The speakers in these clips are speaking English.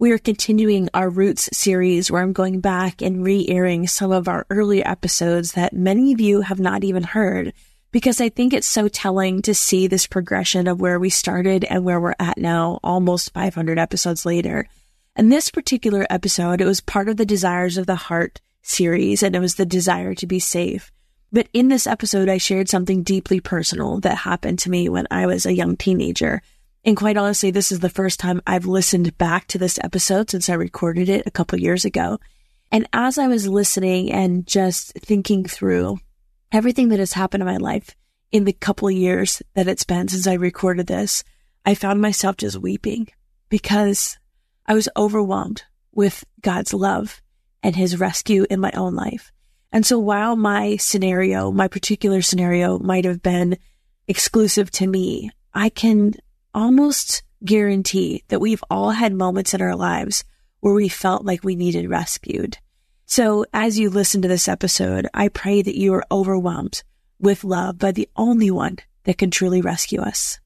We are continuing our Roots series where I'm going back and re airing some of our earlier episodes that many of you have not even heard because I think it's so telling to see this progression of where we started and where we're at now, almost 500 episodes later. And this particular episode, it was part of the Desires of the Heart series, and it was the desire to be safe. But in this episode, I shared something deeply personal that happened to me when I was a young teenager. And quite honestly, this is the first time I've listened back to this episode since I recorded it a couple years ago. And as I was listening and just thinking through everything that has happened in my life in the couple years that it's been since I recorded this, I found myself just weeping because I was overwhelmed with God's love and his rescue in my own life. And so while my scenario, my particular scenario might have been exclusive to me, I can almost guarantee that we've all had moments in our lives where we felt like we needed rescued. So as you listen to this episode, I pray that you are overwhelmed with love by the only one that can truly rescue us.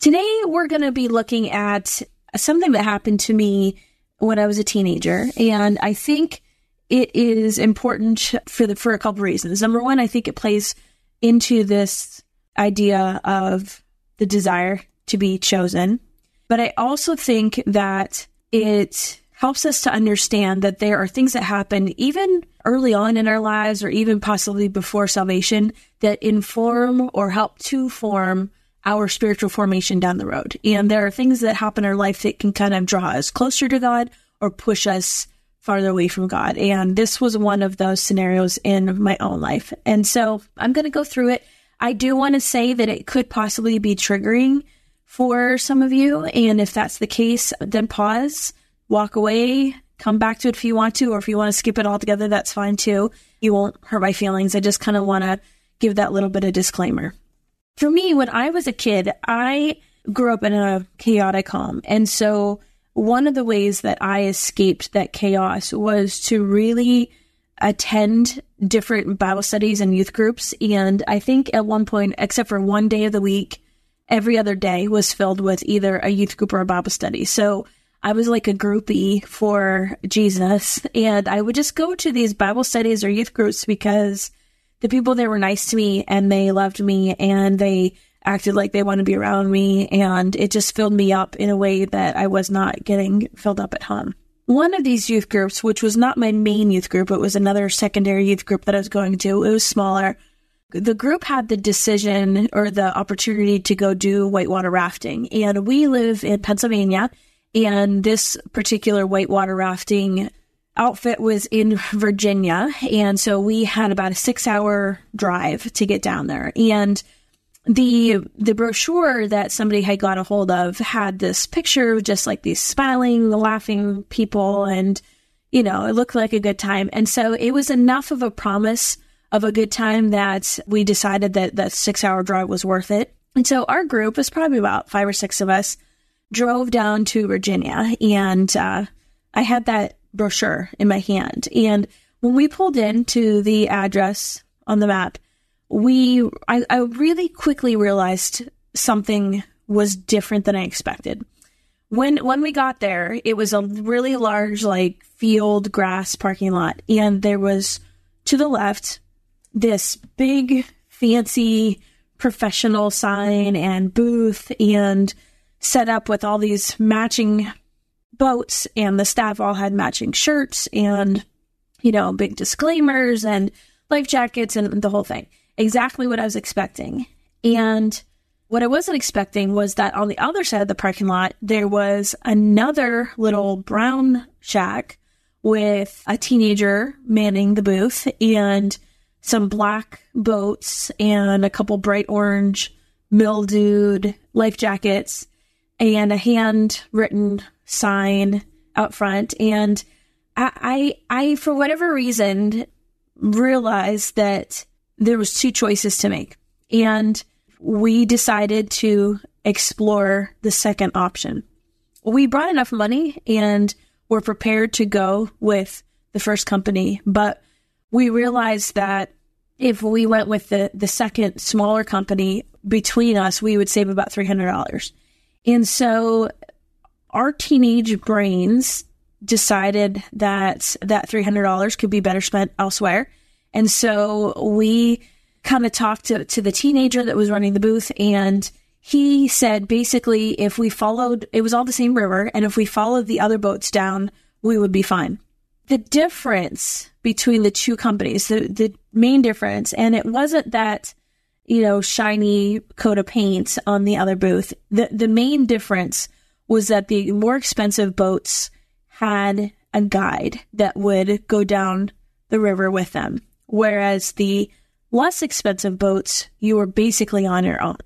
Today, we're going to be looking at something that happened to me when I was a teenager. And I think it is important for the for a couple reasons. Number one, I think it plays into this idea of the desire to be chosen. But I also think that it helps us to understand that there are things that happen even early on in our lives or even possibly before salvation that inform or help to form our spiritual formation down the road. And there are things that happen in our life that can kind of draw us closer to God or push us farther away from God. And this was one of those scenarios in my own life. And so I'm going to go through it. I do want to say that it could possibly be triggering for some of you. And if that's the case, then pause, walk away, come back to it if you want to, or if you want to skip it altogether, that's fine too. You won't hurt my feelings. I just kind of want to give that little bit of disclaimer. For me, when I was a kid, I grew up in a chaotic home. And so one of the ways that I escaped that chaos was to really attend different Bible studies and youth groups. And I think at one point, except for one day of the week, every other day was filled with either a youth group or a Bible study. So I was like a groupie for Jesus. And I would just go to these Bible studies or youth groups because the people there were nice to me and they loved me and they acted like they wanted to be around me. And it just filled me up in a way that I was not getting filled up at home. One of these youth groups, which was not my main youth group, it was another secondary youth group that I was going to. It was smaller. The group had the decision or the opportunity to go do whitewater rafting. And we live in Pennsylvania. And this particular whitewater rafting outfit was in Virginia. And so we had about a six hour drive to get down there. And the the brochure that somebody had got a hold of had this picture of just like these smiling, laughing people, and you know, it looked like a good time. And so it was enough of a promise of a good time that we decided that that six hour drive was worth it. And so our group was probably about five or six of us drove down to Virginia, and uh, I had that brochure in my hand. And when we pulled into the address on the map, we I, I really quickly realized something was different than I expected. When when we got there, it was a really large like field grass parking lot, and there was to the left this big fancy professional sign and booth and set up with all these matching boats and the staff all had matching shirts and you know big disclaimers and life jackets and the whole thing exactly what I was expecting. And What I wasn't expecting was that on the other side of the parking lot, there was another little brown shack with a teenager manning the booth and some black boats and a couple bright orange mildewed life jackets and a handwritten sign out front. And I, I, I, for whatever reason, realized that there was two choices to make. And we decided to explore the second option. We brought enough money and were prepared to go with the first company, but we realized that if we went with the, the second smaller company between us, we would save about $300. And so our teenage brains decided that that $300 could be better spent elsewhere. And so we kind of talked to, to the teenager that was running the booth and he said basically if we followed it was all the same river and if we followed the other boats down we would be fine the difference between the two companies the, the main difference and it wasn't that you know shiny coat of paint on the other booth the the main difference was that the more expensive boats had a guide that would go down the river with them whereas the less expensive boats, you were basically on your own.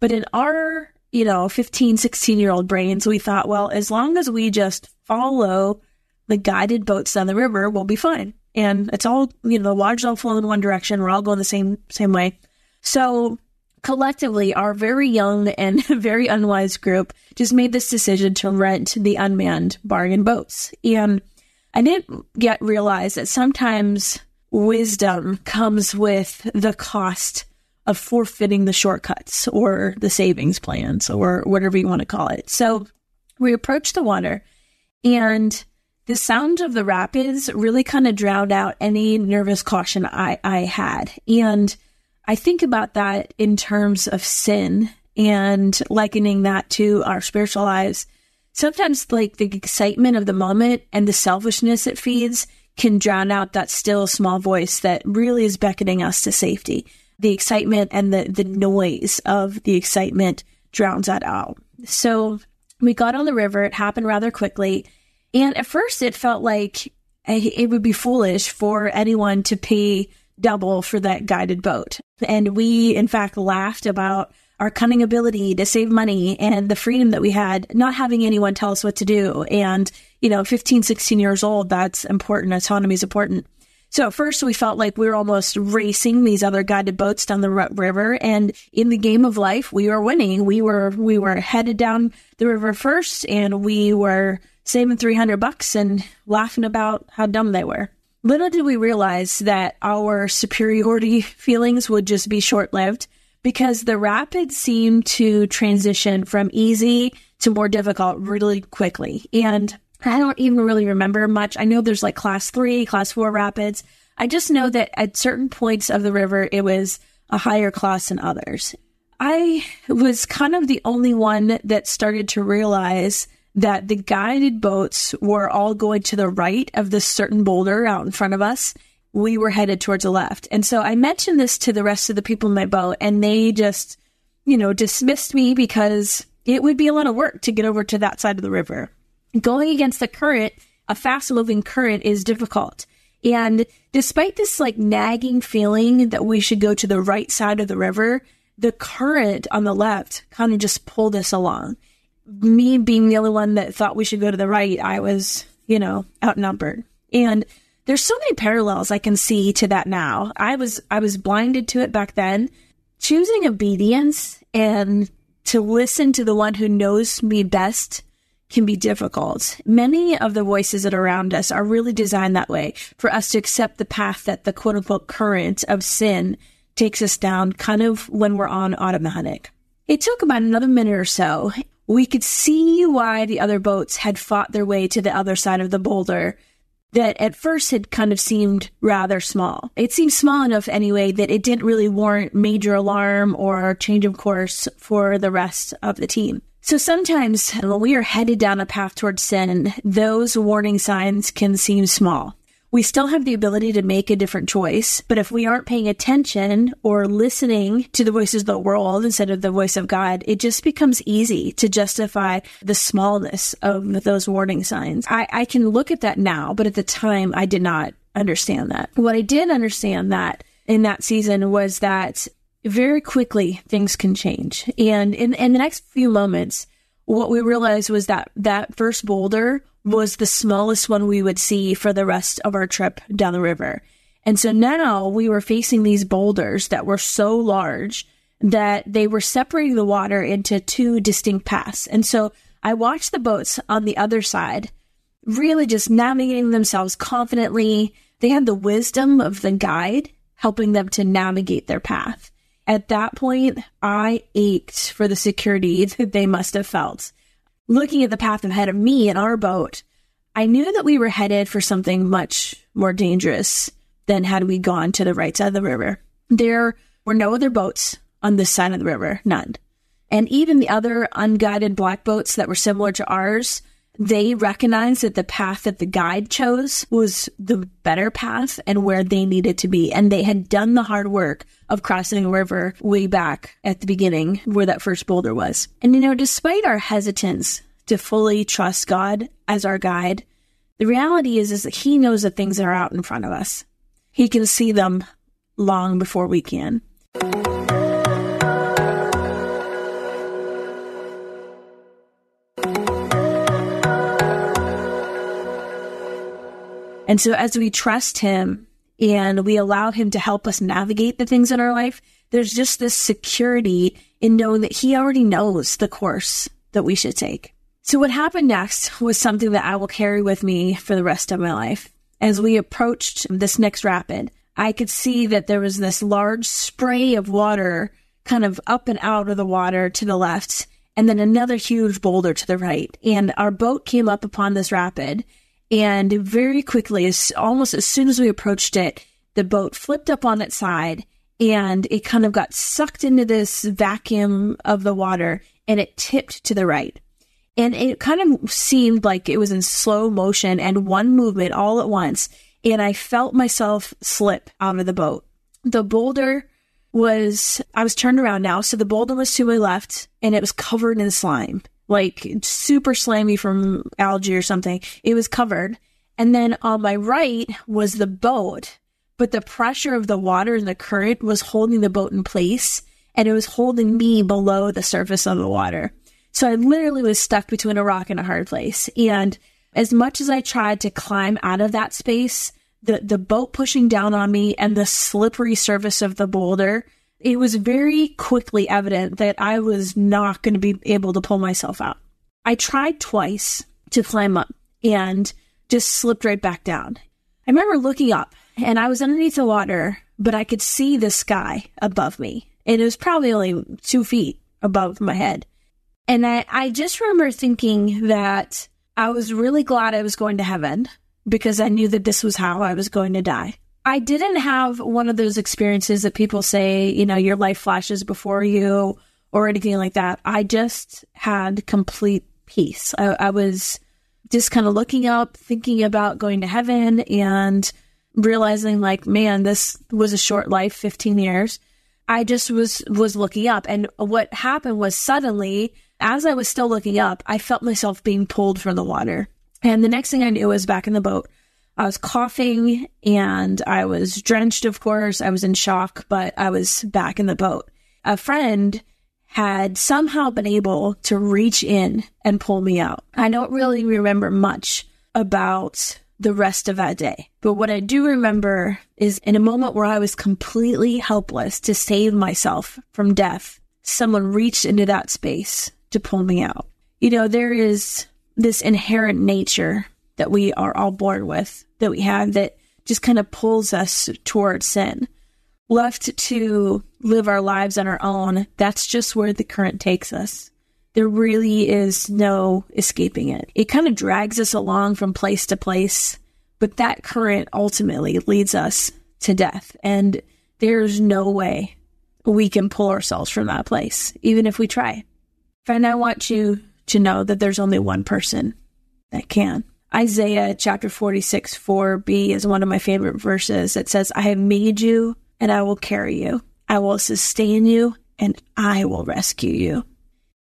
But in our, you know, 15, 16 year old brains, we thought, well, as long as we just follow the guided boats down the river, we'll be fine. And it's all, you know, the water's all flowing in one direction. We're all going the same, same way. So collectively, our very young and very unwise group just made this decision to rent the unmanned bargain boats. And I didn't yet realize that sometimes wisdom comes with the cost of forfeiting the shortcuts or the savings plans or whatever you want to call it. So we approached the water and the sound of the rapids really kind of drowned out any nervous caution I, I had. And I think about that in terms of sin and likening that to our spiritual lives. Sometimes, like the excitement of the moment and the selfishness it feeds can drown out that still small voice that really is beckoning us to safety. The excitement and the, the noise of the excitement drowns that out. So we got on the river. It happened rather quickly. And at first, it felt like it would be foolish for anyone to pay double for that guided boat. And we, in fact, laughed about our cunning ability to save money and the freedom that we had, not having anyone tell us what to do. And, you know, 15, 16 years old, that's important. Autonomy is important. So at first we felt like we were almost racing these other guided boats down the river. And in the game of life, we were winning. We were, we were headed down the river first and we were saving 300 bucks and laughing about how dumb they were. Little did we realize that our superiority feelings would just be short lived because the rapids seemed to transition from easy to more difficult really quickly. And I don't even really remember much. I know there's like class three, class four rapids. I just know that at certain points of the river, it was a higher class than others. I was kind of the only one that started to realize that the guided boats were all going to the right of this certain boulder out in front of us we were headed towards the left. And so I mentioned this to the rest of the people in my boat, and they just, you know, dismissed me because it would be a lot of work to get over to that side of the river. Going against the current, a fast moving current is difficult. And despite this like nagging feeling that we should go to the right side of the river, the current on the left kind of just pulled us along. Me being the only one that thought we should go to the right, I was, you know, outnumbered. And there's so many parallels I can see to that now. I was I was blinded to it back then. Choosing obedience and to listen to the one who knows me best can be difficult. Many of the voices that are around us are really designed that way for us to accept the path that the quote unquote current of sin takes us down kind of when we're on automatic. It took about another minute or so. We could see why the other boats had fought their way to the other side of the boulder that at first had kind of seemed rather small. It seemed small enough anyway that it didn't really warrant major alarm or change of course for the rest of the team. So sometimes when we are headed down a path towards sin, those warning signs can seem small. We still have the ability to make a different choice. But if we aren't paying attention or listening to the voices of the world instead of the voice of God, it just becomes easy to justify the smallness of those warning signs. I, I can look at that now, but at the time I did not understand that. What I did understand that in that season was that very quickly things can change. And in, in the next few moments, what we realized was that that first boulder was the smallest one we would see for the rest of our trip down the river. And so now we were facing these boulders that were so large that they were separating the water into two distinct paths. And so I watched the boats on the other side really just navigating themselves confidently. They had the wisdom of the guide helping them to navigate their path. At that point, I ached for the security that they must have felt looking at the path ahead of me in our boat, I knew that we were headed for something much more dangerous than had we gone to the right side of the river. There were no other boats on this side of the river, none. And even the other unguided black boats that were similar to ours they recognized that the path that the guide chose was the better path and where they needed to be. And they had done the hard work of crossing a river way back at the beginning where that first boulder was. And you know, despite our hesitance to fully trust God as our guide, the reality is, is that he knows the things that are out in front of us. He can see them long before we can. And so as we trust him and we allow him to help us navigate the things in our life, there's just this security in knowing that he already knows the course that we should take. So what happened next was something that I will carry with me for the rest of my life. As we approached this next rapid, I could see that there was this large spray of water kind of up and out of the water to the left, and then another huge boulder to the right. And our boat came up upon this rapid and very quickly, as almost as soon as we approached it, the boat flipped up on its side and it kind of got sucked into this vacuum of the water and it tipped to the right. And it kind of seemed like it was in slow motion and one movement all at once. And I felt myself slip out of the boat. The boulder was, I was turned around now. So the boulder was to my left and it was covered in slime like super slimy from algae or something. It was covered. And then on my right was the boat, but the pressure of the water and the current was holding the boat in place and it was holding me below the surface of the water. So I literally was stuck between a rock and a hard place. And as much as I tried to climb out of that space, the, the boat pushing down on me and the slippery surface of the boulder it was very quickly evident that I was not going to be able to pull myself out. I tried twice to climb up and just slipped right back down. I remember looking up and I was underneath the water, but I could see the sky above me. And it was probably only two feet above my head. And I, I just remember thinking that I was really glad I was going to heaven because I knew that this was how I was going to die. I didn't have one of those experiences that people say, you know, your life flashes before you or anything like that. I just had complete peace. I, I was just kind of looking up, thinking about going to heaven and realizing like, man, this was a short life, 15 years. I just was, was looking up. And what happened was suddenly, as I was still looking up, I felt myself being pulled from the water. And the next thing I knew I was back in the boat. I was coughing and I was drenched, of course. I was in shock, but I was back in the boat. A friend had somehow been able to reach in and pull me out. I don't really remember much about the rest of that day. But what I do remember is in a moment where I was completely helpless to save myself from death, someone reached into that space to pull me out. You know, there is this inherent nature that we are all born with that we have that just kind of pulls us towards sin. Left to live our lives on our own, that's just where the current takes us. There really is no escaping it. It kind of drags us along from place to place, but that current ultimately leads us to death. And there's no way we can pull ourselves from that place, even if we try. And I want you to know that there's only one person that can. Isaiah chapter 46, 4b is one of my favorite verses. It says, I have made you and I will carry you. I will sustain you and I will rescue you.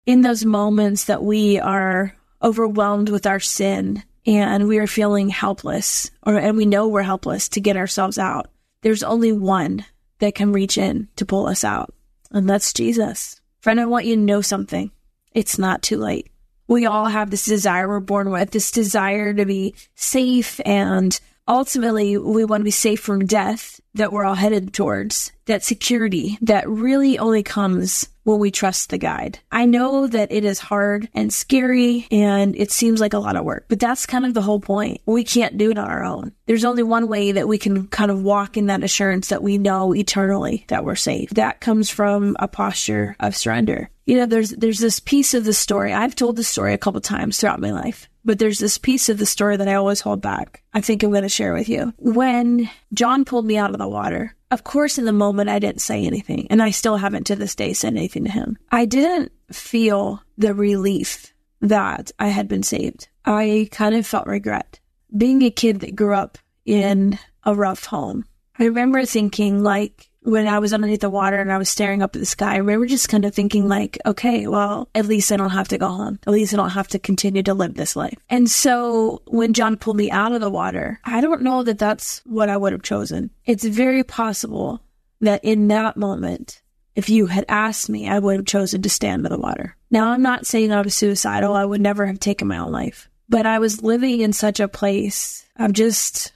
In those moments that we are overwhelmed with our sin and we are feeling helpless or and we know we're helpless to get ourselves out, there's only one that can reach in to pull us out. And that's Jesus. Friend, I want you to know something. It's not too late. We all have this desire we're born with, this desire to be safe and ultimately we want to be safe from death that we're all headed towards, that security that really only comes when we trust the guide. I know that it is hard and scary and it seems like a lot of work, but that's kind of the whole point. We can't do it on our own. There's only one way that we can kind of walk in that assurance that we know eternally that we're safe. That comes from a posture of surrender. You know, there's there's this piece of the story. I've told the story a couple times throughout my life but there's this piece of the story that I always hold back. I think I'm going to share with you. When John pulled me out of the water, of course, in the moment, I didn't say anything, and I still haven't to this day said anything to him. I didn't feel the relief that I had been saved. I kind of felt regret. Being a kid that grew up in a rough home, I remember thinking, like, when I was underneath the water and I was staring up at the sky, I remember just kind of thinking like, okay, well, at least I don't have to go home. At least I don't have to continue to live this life. And so when John pulled me out of the water, I don't know that that's what I would have chosen. It's very possible that in that moment, if you had asked me, I would have chosen to stay under the water. Now, I'm not saying I was suicidal. I would never have taken my own life, but I was living in such a place of just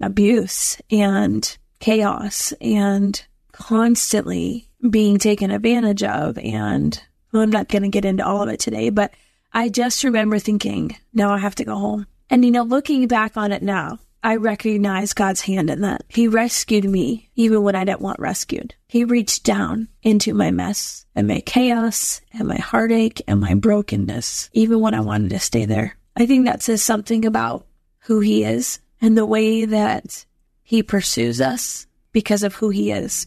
abuse and chaos and constantly being taken advantage of. And well, I'm not going to get into all of it today, but I just remember thinking, now I have to go home. And, you know, looking back on it now, I recognize God's hand in that. He rescued me even when I didn't want rescued. He reached down into my mess and my chaos and my heartache and my brokenness, even when I wanted to stay there. I think that says something about who He is and the way that He pursues us because of who He is.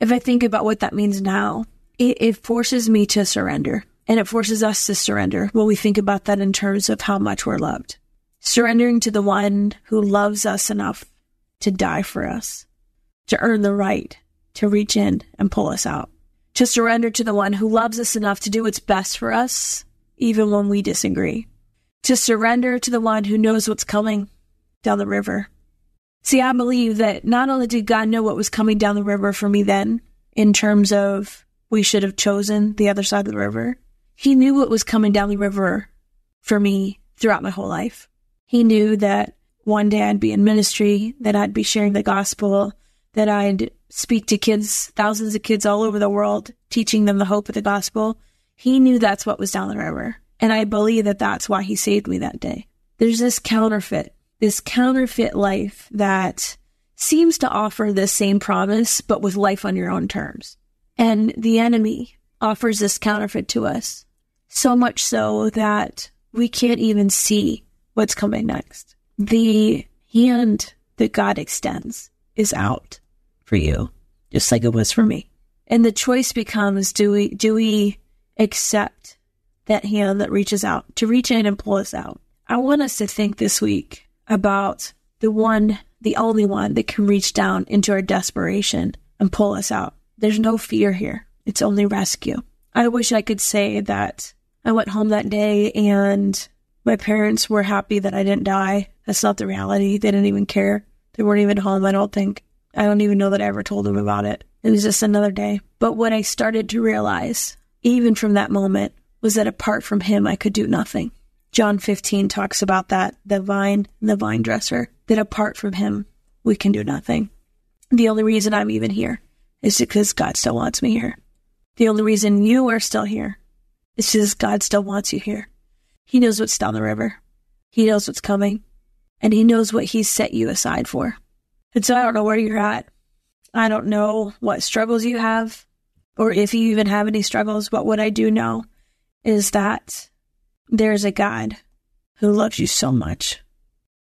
If I think about what that means now, it, it forces me to surrender and it forces us to surrender when we think about that in terms of how much we're loved. Surrendering to the one who loves us enough to die for us, to earn the right to reach in and pull us out, to surrender to the one who loves us enough to do what's best for us, even when we disagree, to surrender to the one who knows what's coming down the river See, I believe that not only did God know what was coming down the river for me then, in terms of we should have chosen the other side of the river, He knew what was coming down the river for me throughout my whole life. He knew that one day I'd be in ministry, that I'd be sharing the gospel, that I'd speak to kids, thousands of kids all over the world, teaching them the hope of the gospel. He knew that's what was down the river. And I believe that that's why he saved me that day. There's this counterfeit this counterfeit life that seems to offer the same promise, but with life on your own terms. And the enemy offers this counterfeit to us, so much so that we can't even see what's coming next. The hand that God extends is out for you, just like it was for me. And the choice becomes do we do we accept that hand that reaches out to reach in and pull us out? I want us to think this week about the one, the only one that can reach down into our desperation and pull us out. There's no fear here. It's only rescue. I wish I could say that I went home that day and my parents were happy that I didn't die. That's not the reality. They didn't even care. They weren't even home, I don't think. I don't even know that I ever told them about it. It was just another day. But what I started to realize, even from that moment, was that apart from him, I could do nothing. John 15 talks about that, the vine, the vine dresser, that apart from him, we can do nothing. The only reason I'm even here is because God still wants me here. The only reason you are still here is because God still wants you here. He knows what's down the river. He knows what's coming. And he knows what he's set you aside for. And so I don't know where you're at. I don't know what struggles you have or if you even have any struggles, but what I do know is that there's a God who loves you so much.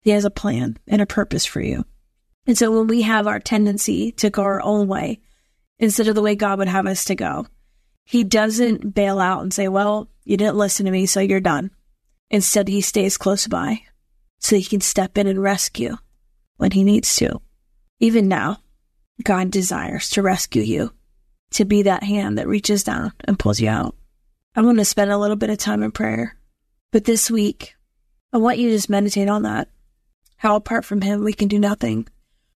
He has a plan and a purpose for you. And so when we have our tendency to go our own way instead of the way God would have us to go, he doesn't bail out and say, well, you didn't listen to me, so you're done. Instead, he stays close by so he can step in and rescue when he needs to. Even now, God desires to rescue you, to be that hand that reaches down and pulls you out. I want to spend a little bit of time in prayer, but this week, I want you to just meditate on that. How apart from him, we can do nothing.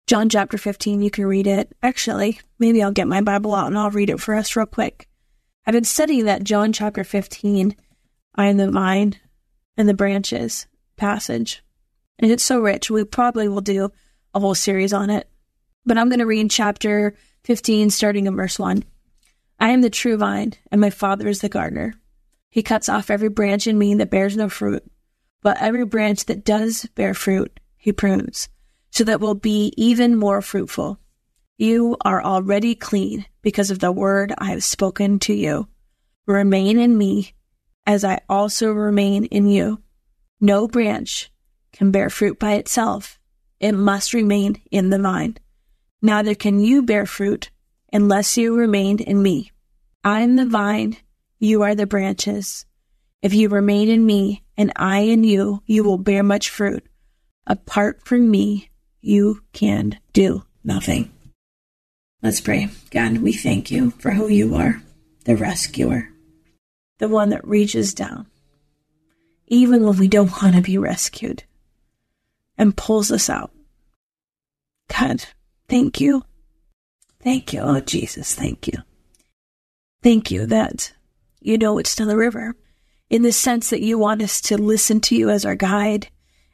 John chapter 15, you can read it. Actually, maybe I'll get my Bible out and I'll read it for us real quick. I've been studying that John chapter 15, I am the vine and the branches passage. And it's so rich. We probably will do a whole series on it. But I'm going to read chapter 15, starting in verse 1. I am the true vine, and my Father is the gardener. He cuts off every branch in me that bears no fruit, but every branch that does bear fruit, he prunes, so that will be even more fruitful. You are already clean because of the word I have spoken to you. Remain in me as I also remain in you. No branch can bear fruit by itself. It must remain in the vine. Neither can you bear fruit unless you remain in me. I am the vine, you are the branches. If you remain in me and I in you, you will bear much fruit. Apart from me, you can do nothing. Let's pray. God, we thank you for who you are, the rescuer, the one that reaches down, even when we don't want to be rescued, and pulls us out. God, thank you. Thank you. Oh, Jesus, thank you. Thank you that you know it's still a river in the sense that you want us to listen to you as our guide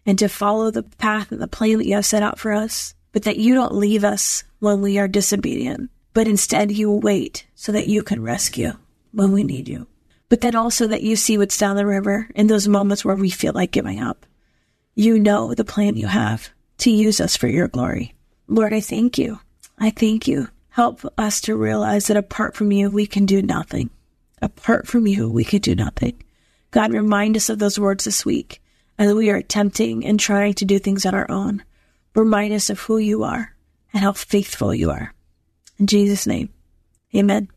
and to follow the path and the plan that you have set out for us but that you don't leave us when we are disobedient, but instead you wait so that you can rescue when we need you. But then also that you see what's down the river in those moments where we feel like giving up. You know the plan you have to use us for your glory. Lord, I thank you. I thank you. Help us to realize that apart from you, we can do nothing. Apart from you, we could do nothing. God, remind us of those words this week as we are attempting and trying to do things on our own. Remind us of who you are and how faithful you are. In Jesus' name, amen.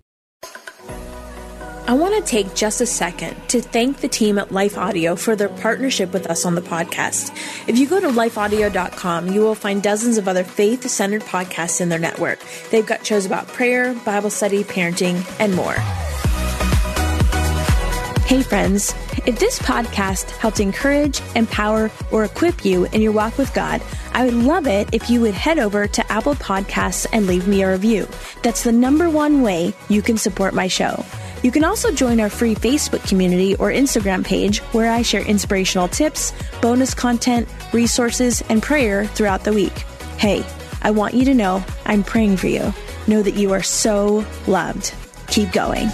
I want to take just a second to thank the team at Life Audio for their partnership with us on the podcast. If you go to lifeaudio.com, you will find dozens of other faith centered podcasts in their network. They've got shows about prayer, Bible study, parenting, and more. Hey, friends, if this podcast helped encourage, empower, or equip you in your walk with God, I would love it if you would head over to Apple Podcasts and leave me a review. That's the number one way you can support my show. You can also join our free Facebook community or Instagram page where I share inspirational tips, bonus content, resources, and prayer throughout the week. Hey, I want you to know I'm praying for you. Know that you are so loved. Keep going.